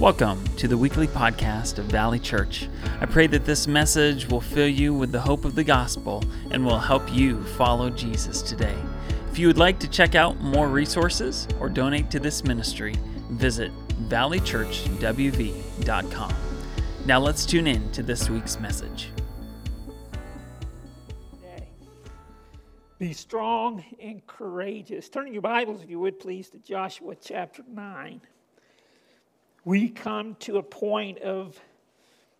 Welcome to the weekly podcast of Valley Church. I pray that this message will fill you with the hope of the gospel and will help you follow Jesus today. If you would like to check out more resources or donate to this ministry, visit valleychurchwv.com. Now let's tune in to this week's message. Be strong and courageous. Turn your Bibles, if you would please, to Joshua chapter 9 we come to a point of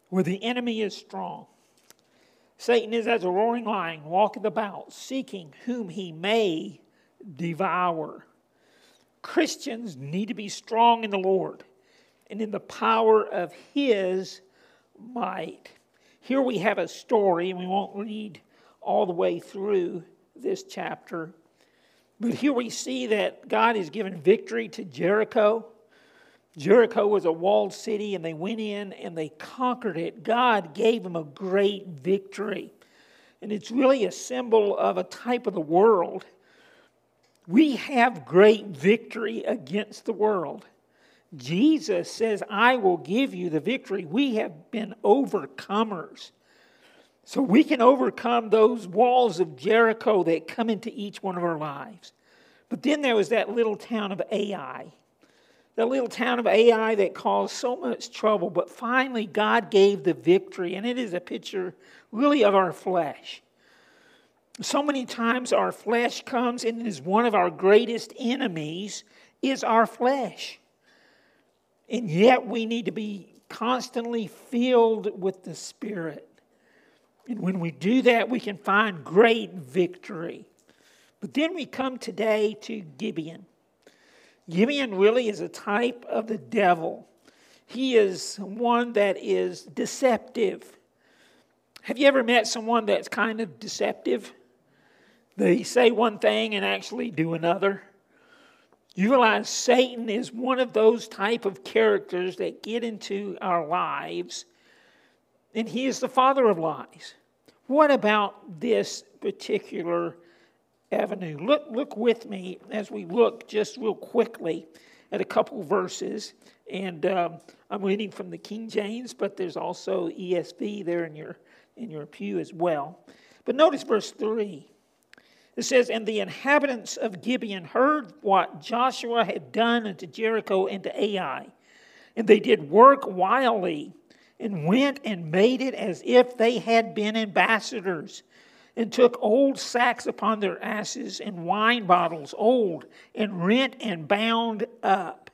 where the enemy is strong. Satan is as a roaring lion, walking about, seeking whom he may devour. Christians need to be strong in the Lord and in the power of his might. Here we have a story, and we won't read all the way through this chapter. But here we see that God has given victory to Jericho. Jericho was a walled city and they went in and they conquered it. God gave them a great victory. And it's really a symbol of a type of the world. We have great victory against the world. Jesus says, I will give you the victory. We have been overcomers. So we can overcome those walls of Jericho that come into each one of our lives. But then there was that little town of Ai the little town of Ai that caused so much trouble, but finally God gave the victory, and it is a picture really of our flesh. So many times our flesh comes and is one of our greatest enemies is our flesh. And yet we need to be constantly filled with the Spirit. And when we do that, we can find great victory. But then we come today to Gibeon. Gibeon really is a type of the devil. He is one that is deceptive. Have you ever met someone that's kind of deceptive? They say one thing and actually do another. You realize Satan is one of those type of characters that get into our lives, and he is the father of lies. What about this particular avenue. Look, look with me as we look just real quickly at a couple verses. And um, I'm reading from the King James, but there's also ESV there in your, in your pew as well. But notice verse 3. It says, And the inhabitants of Gibeon heard what Joshua had done unto Jericho and to Ai. And they did work wildly and went and made it as if they had been ambassadors and took old sacks upon their asses and wine bottles, old, and rent and bound up,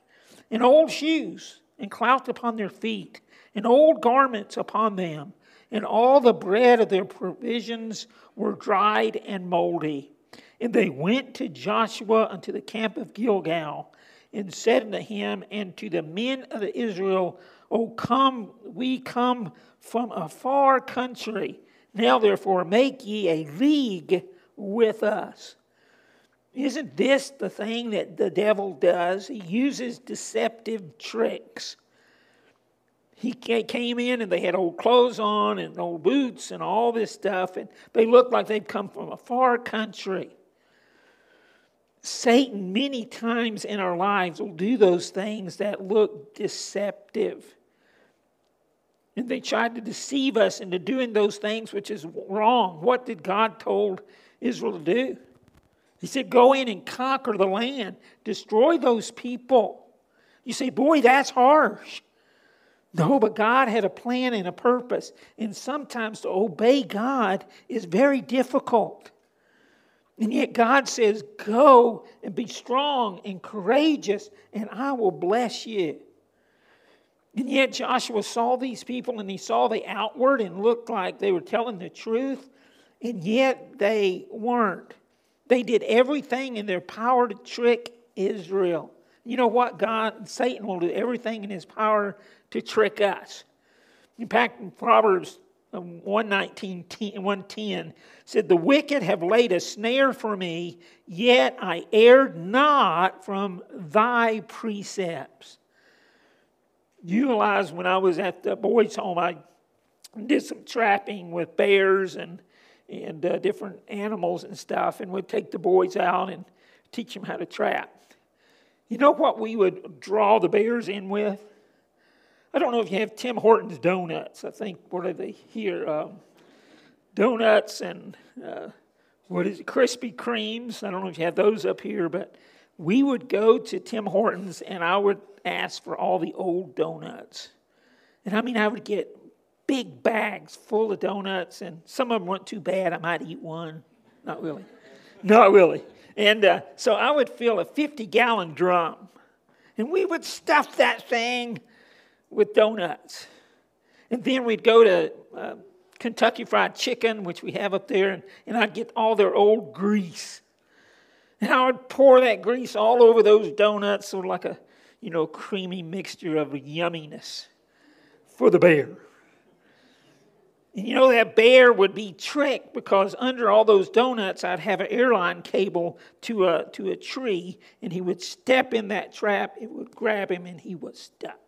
and old shoes, and clout upon their feet, and old garments upon them, and all the bread of their provisions were dried and moldy. And they went to Joshua unto the camp of Gilgal, and said unto him and to the men of Israel, O come, we come from a far country now, therefore, make ye a league with us. Isn't this the thing that the devil does? He uses deceptive tricks. He came in and they had old clothes on and old boots and all this stuff, and they looked like they'd come from a far country. Satan, many times in our lives, will do those things that look deceptive. And they tried to deceive us into doing those things which is wrong. What did God told Israel to do? He said, Go in and conquer the land, destroy those people. You say, Boy, that's harsh. No, but God had a plan and a purpose. And sometimes to obey God is very difficult. And yet God says, Go and be strong and courageous, and I will bless you. And yet Joshua saw these people and he saw the outward and looked like they were telling the truth, and yet they weren't. They did everything in their power to trick Israel. You know what? God, Satan will do everything in his power to trick us. In fact, in Proverbs um, 119, 110 said, The wicked have laid a snare for me, yet I erred not from thy precepts utilized when I was at the boys' home. I did some trapping with bears and and uh, different animals and stuff, and would take the boys out and teach them how to trap. You know what we would draw the bears in with? I don't know if you have Tim Hortons donuts. I think, what are they here? Um, donuts and uh, what is it? Krispy Kremes. I don't know if you have those up here, but we would go to Tim Hortons and I would ask for all the old donuts. And I mean, I would get big bags full of donuts, and some of them weren't too bad. I might eat one. Not really. Not really. And uh, so I would fill a 50 gallon drum, and we would stuff that thing with donuts. And then we'd go to uh, Kentucky Fried Chicken, which we have up there, and, and I'd get all their old grease. And I would pour that grease all over those donuts, sort of like a, you know, creamy mixture of yumminess for the bear. And you know, that bear would be tricked because under all those donuts, I'd have an airline cable to a, to a tree, and he would step in that trap, it would grab him, and he was stuck.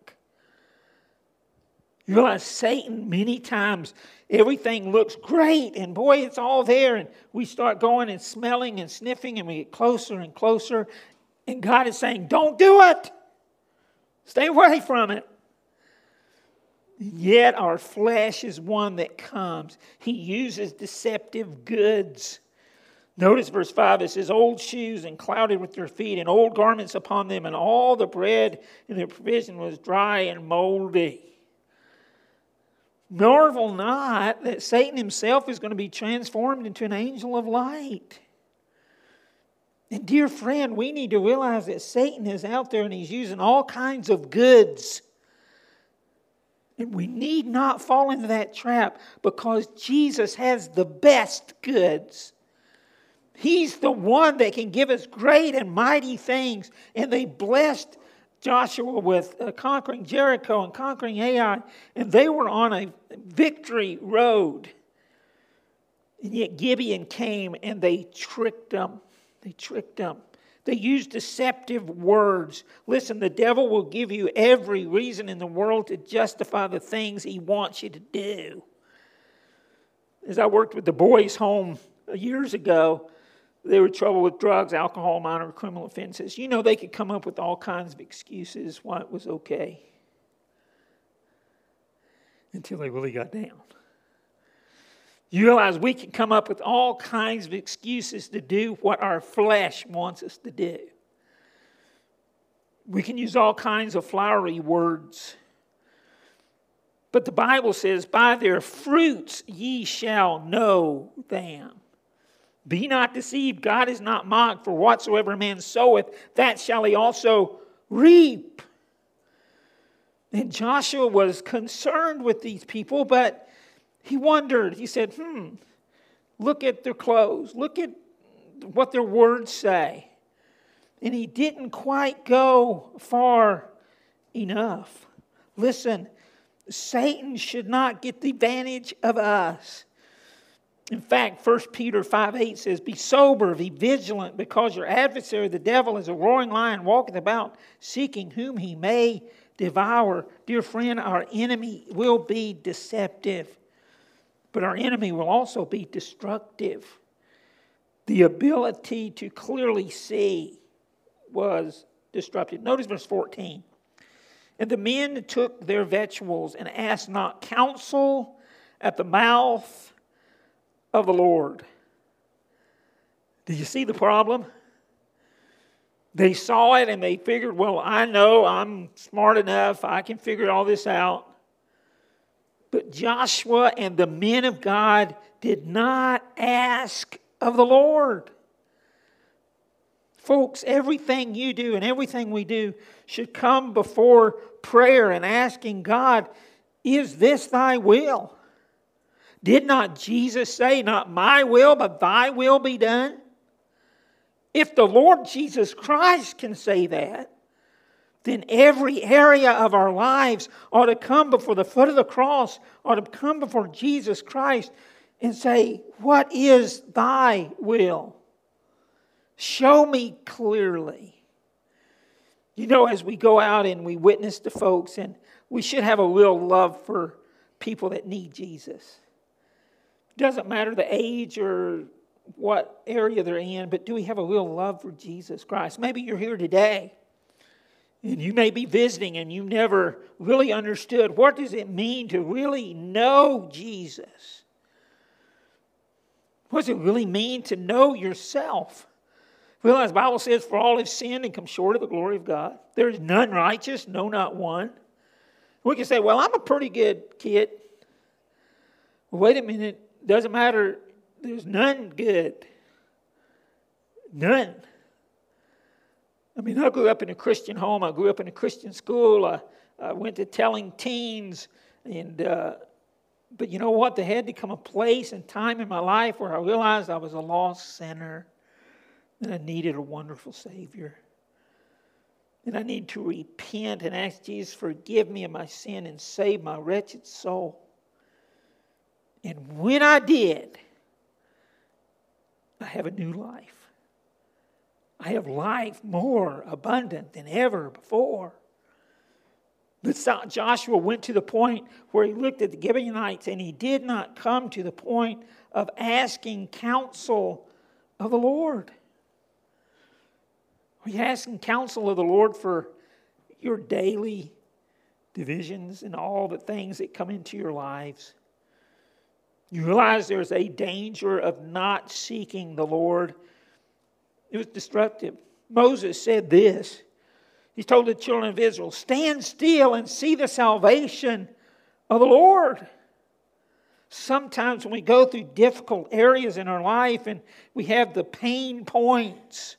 You realize Satan, many times, everything looks great, and boy, it's all there. And we start going and smelling and sniffing, and we get closer and closer. And God is saying, Don't do it. Stay away from it. Yet our flesh is one that comes. He uses deceptive goods. Notice verse 5 it says, Old shoes and clouded with their feet, and old garments upon them, and all the bread in their provision was dry and moldy. Marvel not that Satan himself is going to be transformed into an angel of light. And, dear friend, we need to realize that Satan is out there and he's using all kinds of goods. And we need not fall into that trap because Jesus has the best goods. He's the one that can give us great and mighty things. And they blessed Joshua with uh, conquering Jericho and conquering Ai, and they were on a victory road. And yet Gibeon came and they tricked them. They tricked them. They used deceptive words. Listen, the devil will give you every reason in the world to justify the things he wants you to do. As I worked with the boys' home years ago, they were trouble with drugs, alcohol, minor criminal offenses. You know, they could come up with all kinds of excuses why it was okay until they really got down. You realize we can come up with all kinds of excuses to do what our flesh wants us to do. We can use all kinds of flowery words. But the Bible says, By their fruits ye shall know them. Be not deceived, God is not mocked, for whatsoever man soweth, that shall he also reap. And Joshua was concerned with these people, but he wondered. He said, Hmm, look at their clothes, look at what their words say. And he didn't quite go far enough. Listen, Satan should not get the advantage of us. In fact, 1 Peter 5 8 says, Be sober, be vigilant, because your adversary, the devil, is a roaring lion, walking about, seeking whom he may devour. Dear friend, our enemy will be deceptive, but our enemy will also be destructive. The ability to clearly see was disrupted. Notice verse 14. And the men took their victuals and asked not counsel at the mouth of the Lord. Do you see the problem? They saw it and they figured, well, I know I'm smart enough, I can figure all this out. But Joshua and the men of God did not ask of the Lord. Folks, everything you do and everything we do should come before prayer and asking God, is this thy will? Did not Jesus say, Not my will, but thy will be done? If the Lord Jesus Christ can say that, then every area of our lives ought to come before the foot of the cross, ought to come before Jesus Christ and say, What is thy will? Show me clearly. You know, as we go out and we witness to folks, and we should have a real love for people that need Jesus. Doesn't matter the age or what area they're in, but do we have a real love for Jesus Christ? Maybe you're here today And you may be visiting and you never really understood what does it mean to really know Jesus? What does it really mean to know yourself? Realize the Bible says, For all have sinned and come short of the glory of God. There is none righteous, no, not one. We can say, Well, I'm a pretty good kid. Wait a minute. Doesn't matter. There's none good. None. I mean, I grew up in a Christian home. I grew up in a Christian school. I, I went to telling teens. And, uh, but you know what? There had to come a place and time in my life where I realized I was a lost sinner and I needed a wonderful Savior. And I need to repent and ask Jesus, forgive me of my sin and save my wretched soul. And when I did, I have a new life. I have life more abundant than ever before. But Joshua went to the point where he looked at the Gibeonites and he did not come to the point of asking counsel of the Lord. Are you asking counsel of the Lord for your daily divisions and all the things that come into your lives? You realize there's a danger of not seeking the Lord it was destructive. Moses said this. He told the children of Israel, Stand still and see the salvation of the Lord. Sometimes when we go through difficult areas in our life and we have the pain points,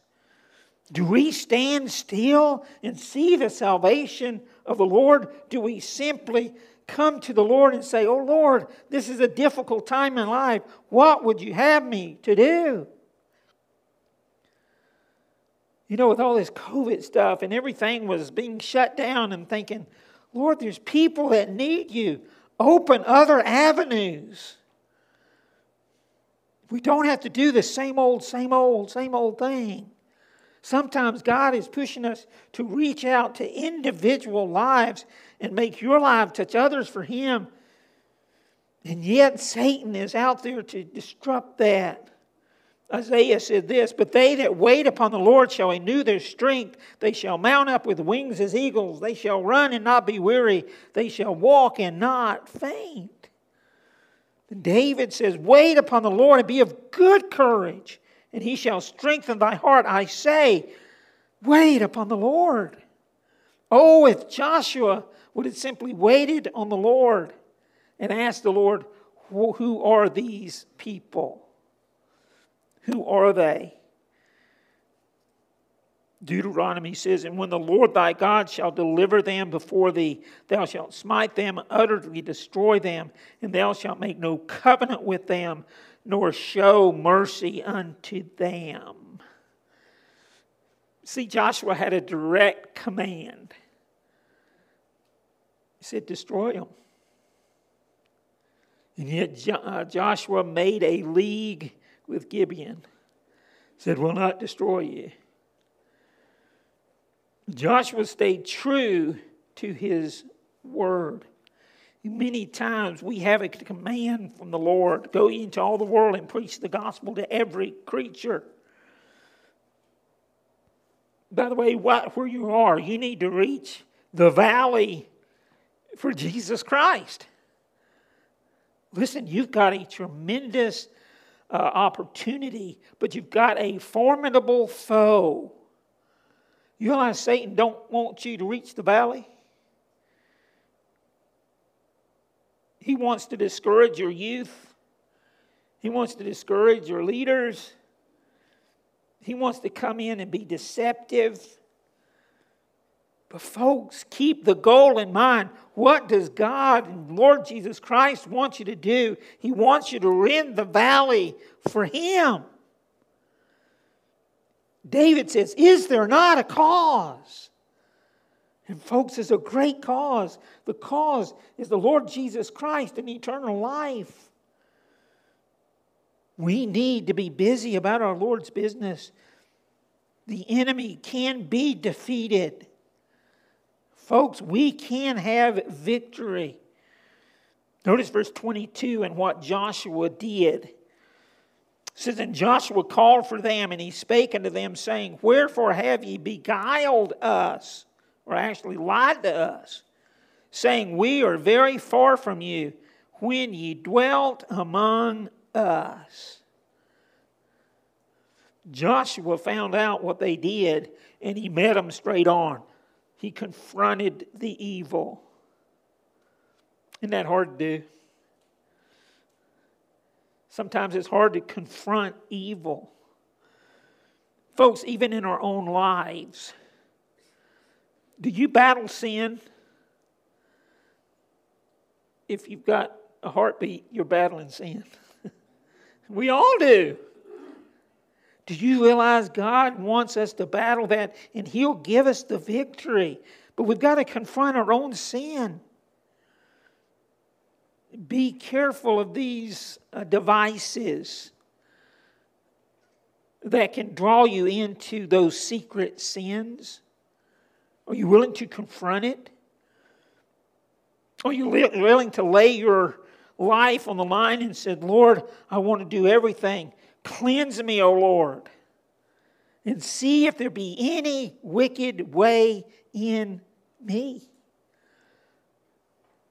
do we stand still and see the salvation of the Lord? Do we simply come to the Lord and say, Oh Lord, this is a difficult time in life. What would you have me to do? you know, with all this COVID stuff and everything was being shut down and thinking, Lord, there's people that need you. Open other avenues. We don't have to do the same old, same old, same old thing. Sometimes God is pushing us to reach out to individual lives and make your life touch others for Him. And yet, Satan is out there to disrupt that. Isaiah said this, but they that wait upon the Lord shall renew their strength. They shall mount up with wings as eagles. They shall run and not be weary. They shall walk and not faint. David says, Wait upon the Lord and be of good courage, and he shall strengthen thy heart. I say, Wait upon the Lord. Oh, if Joshua would have simply waited on the Lord and asked the Lord, Who are these people? Who are they? Deuteronomy says, And when the Lord thy God shall deliver them before thee, thou shalt smite them, utterly destroy them, and thou shalt make no covenant with them, nor show mercy unto them. See, Joshua had a direct command. He said, Destroy them. And yet uh, Joshua made a league with Gibeon. Said, We'll not destroy you. Joshua stayed true to his word. Many times we have a command from the Lord go into all the world and preach the gospel to every creature. By the way, where you are, you need to reach the valley for Jesus Christ. Listen, you've got a tremendous uh, opportunity, but you've got a formidable foe. You realize Satan don't want you to reach the valley? He wants to discourage your youth. He wants to discourage your leaders. He wants to come in and be deceptive. But, folks, keep the goal in mind. What does God and Lord Jesus Christ want you to do? He wants you to rend the valley for Him. David says, Is there not a cause? And, folks, it's a great cause. The cause is the Lord Jesus Christ and eternal life. We need to be busy about our Lord's business. The enemy can be defeated. Folks, we can have victory. Notice verse 22 and what Joshua did. It says, And Joshua called for them, and he spake unto them, saying, Wherefore have ye beguiled us or actually lied to us, saying, We are very far from you when ye dwelt among us. Joshua found out what they did and he met them straight on. He confronted the evil. Isn't that hard to do? Sometimes it's hard to confront evil. Folks, even in our own lives, do you battle sin? If you've got a heartbeat, you're battling sin. we all do. Do you realize God wants us to battle that and He'll give us the victory? But we've got to confront our own sin. Be careful of these uh, devices that can draw you into those secret sins. Are you willing to confront it? Are you willing to lay your life on the line and said, Lord, I want to do everything Cleanse me, O Lord, and see if there be any wicked way in me.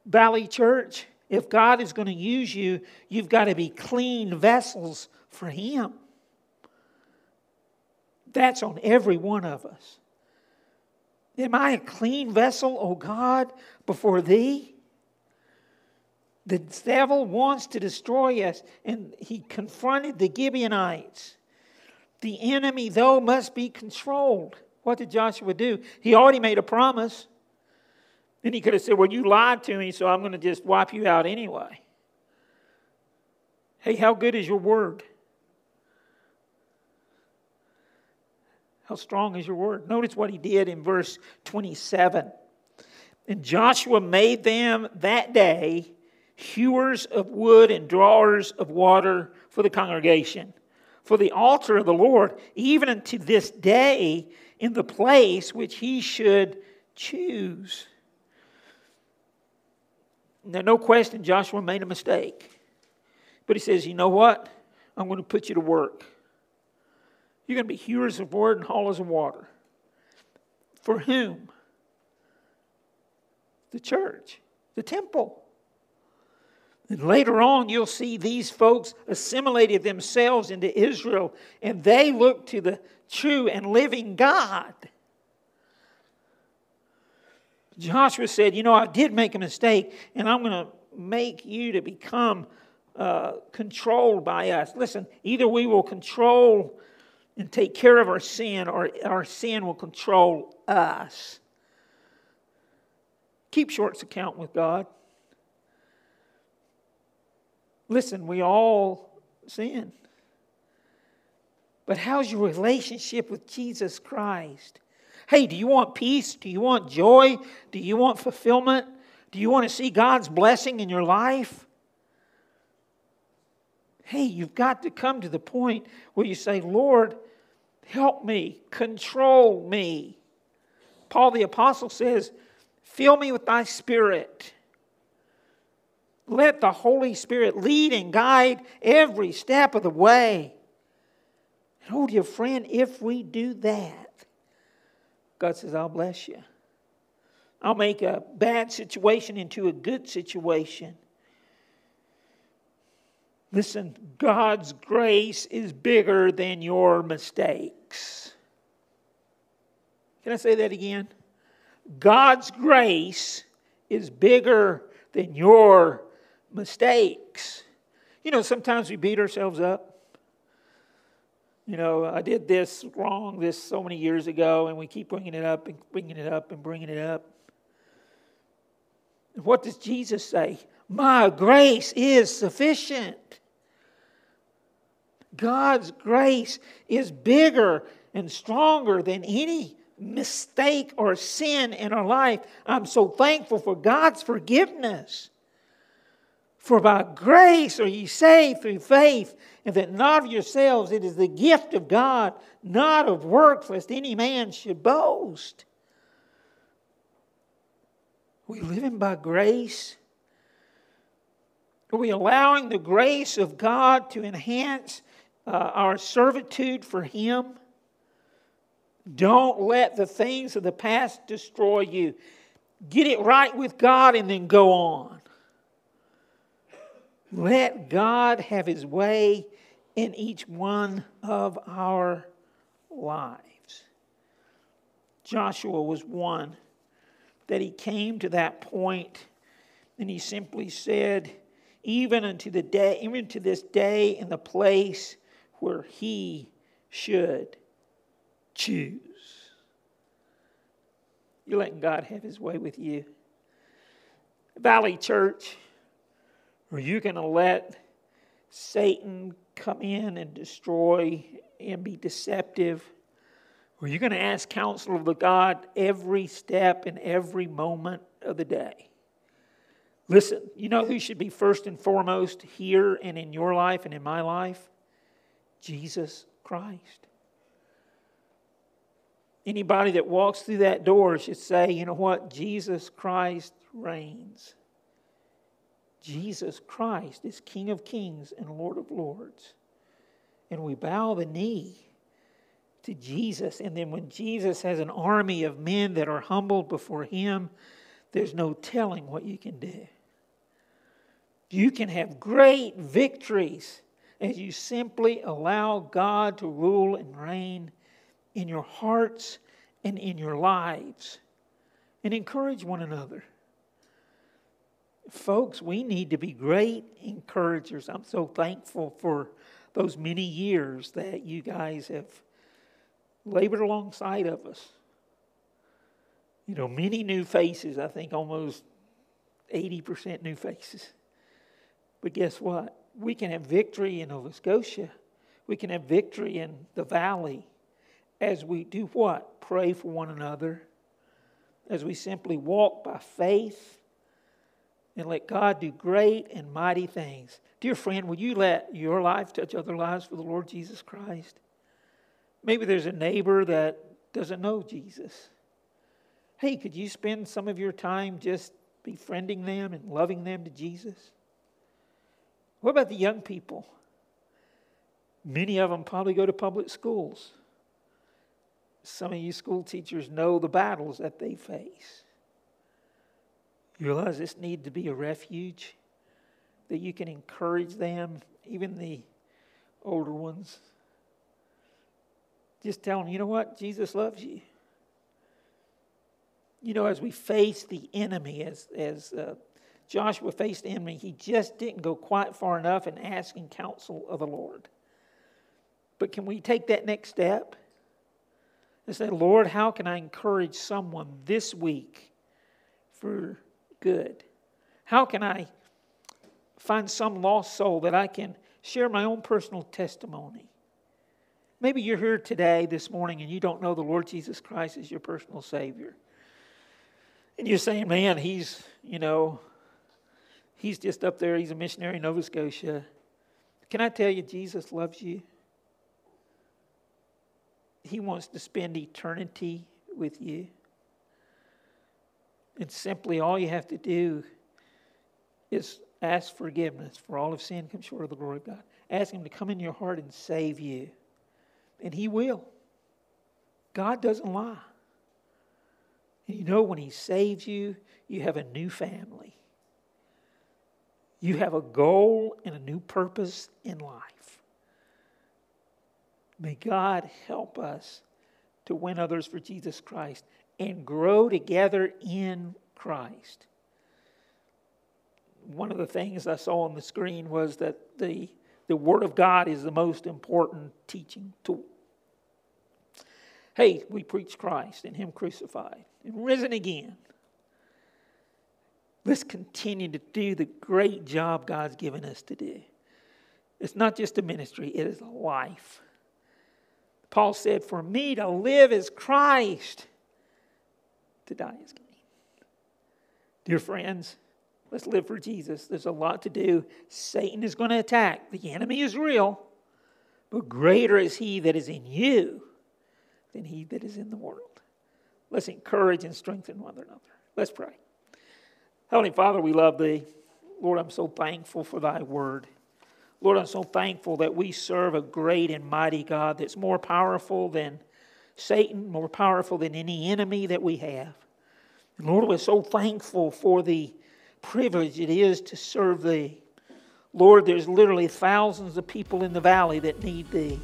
Valley Church, if God is going to use you, you've got to be clean vessels for Him. That's on every one of us. Am I a clean vessel, O God, before Thee? The devil wants to destroy us, and he confronted the Gibeonites. The enemy, though, must be controlled. What did Joshua do? He already made a promise. Then he could have said, Well, you lied to me, so I'm going to just wipe you out anyway. Hey, how good is your word? How strong is your word? Notice what he did in verse 27. And Joshua made them that day hewers of wood and drawers of water for the congregation, for the altar of the Lord, even unto this day, in the place which he should choose. Now, no question, Joshua made a mistake. But he says, You know what? I'm going to put you to work. You're going to be hewers of wood and haulers of water. For whom? The church, the temple. And later on, you'll see these folks assimilated themselves into Israel and they looked to the true and living God. Joshua said, You know, I did make a mistake and I'm going to make you to become uh, controlled by us. Listen, either we will control and take care of our sin or our sin will control us. Keep short's account with God. Listen, we all sin. But how's your relationship with Jesus Christ? Hey, do you want peace? Do you want joy? Do you want fulfillment? Do you want to see God's blessing in your life? Hey, you've got to come to the point where you say, Lord, help me, control me. Paul the Apostle says, Fill me with thy spirit. Let the Holy Spirit lead and guide every step of the way. And oh, dear friend, if we do that, God says, I'll bless you. I'll make a bad situation into a good situation. Listen, God's grace is bigger than your mistakes. Can I say that again? God's grace is bigger than your mistakes. You know, sometimes we beat ourselves up. You know, I did this wrong this so many years ago, and we keep bringing it up and bringing it up and bringing it up. And what does Jesus say? My grace is sufficient. God's grace is bigger and stronger than any mistake or sin in our life. I'm so thankful for God's forgiveness. For by grace are ye saved through faith, and that not of yourselves, it is the gift of God, not of works, lest any man should boast. Are we living by grace? Are we allowing the grace of God to enhance uh, our servitude for Him? Don't let the things of the past destroy you. Get it right with God and then go on. Let God have his way in each one of our lives. Joshua was one that he came to that point and he simply said, even unto the day, even to this day in the place where he should choose. You're letting God have his way with you. Valley Church, are you going to let Satan come in and destroy and be deceptive? Are you going to ask counsel of the God every step and every moment of the day? Listen, you know who should be first and foremost here and in your life and in my life? Jesus Christ. Anybody that walks through that door should say, you know what? Jesus Christ reigns. Jesus Christ is King of kings and Lord of lords. And we bow the knee to Jesus. And then when Jesus has an army of men that are humbled before him, there's no telling what you can do. You can have great victories as you simply allow God to rule and reign in your hearts and in your lives and encourage one another. Folks, we need to be great encouragers. I'm so thankful for those many years that you guys have labored alongside of us. You know, many new faces, I think almost 80% new faces. But guess what? We can have victory in Nova Scotia. We can have victory in the valley as we do what? Pray for one another. As we simply walk by faith and let God do great and mighty things. Dear friend, will you let your life touch other lives for the Lord Jesus Christ? Maybe there's a neighbor that doesn't know Jesus. Hey, could you spend some of your time just befriending them and loving them to Jesus? What about the young people? Many of them probably go to public schools. Some of you school teachers know the battles that they face. You realize this need to be a refuge that you can encourage them, even the older ones. Just tell them, you know what? Jesus loves you. You know, as we face the enemy, as, as uh, Joshua faced the enemy, he just didn't go quite far enough in asking counsel of the Lord. But can we take that next step and say, Lord, how can I encourage someone this week for good? How can I find some lost soul that I can share my own personal testimony? Maybe you're here today, this morning, and you don't know the Lord Jesus Christ as your personal Savior. And you're saying, man, he's, you know, he's just up there. He's a missionary in Nova Scotia. Can I tell you, Jesus loves you? He wants to spend eternity with you. And simply all you have to do is ask forgiveness for all of sin, come short of the glory of God. Ask Him to come in your heart and save you. And He will. God doesn't lie. And you know, when He saves you, you have a new family. You have a goal and a new purpose in life. May God help us to win others for Jesus Christ and grow together in Christ. One of the things I saw on the screen was that the, the Word of God is the most important teaching tool. Hey, we preach Christ and Him crucified and risen again. Let's continue to do the great job God's given us to do. It's not just a ministry, it is a life. Paul said, For me to live is Christ to die is gain. Dear friends, let's live for Jesus. There's a lot to do. Satan is going to attack. The enemy is real, but greater is he that is in you than he that is in the world. Let's encourage and strengthen one another. Let's pray. Heavenly Father, we love thee. Lord, I'm so thankful for thy word. Lord, I'm so thankful that we serve a great and mighty God that's more powerful than Satan, more powerful than any enemy that we have. And Lord, we're so thankful for the privilege it is to serve Thee. Lord, there's literally thousands of people in the valley that need Thee.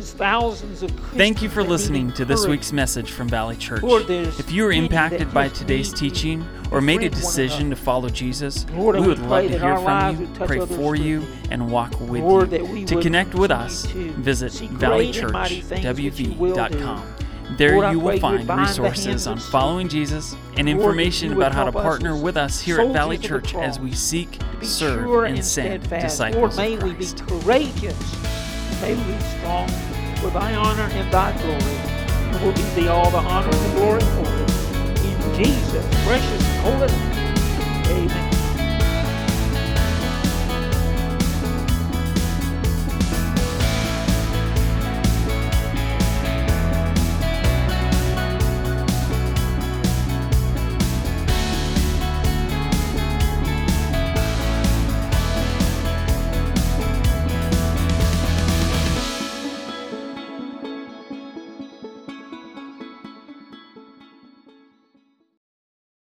Thousands of Christians Thank you for listening to this week's message from Valley Church. If you were impacted by today's teaching or made a decision to follow Jesus, Lord, we would love to hear from you, pray for you, and walk with Lord, you. To connect with us, visit see great and mighty things that you will do. valleychurchwv.com. There Lord, you will find resources on following Jesus and information would about how to partner with us here at Valley Church as we seek, serve, sure and and send disciples Lord, of may we be courageous they be strong for thy honor and thy glory. And will give thee all the honor and the glory for it. In Jesus' precious holy name. Amen.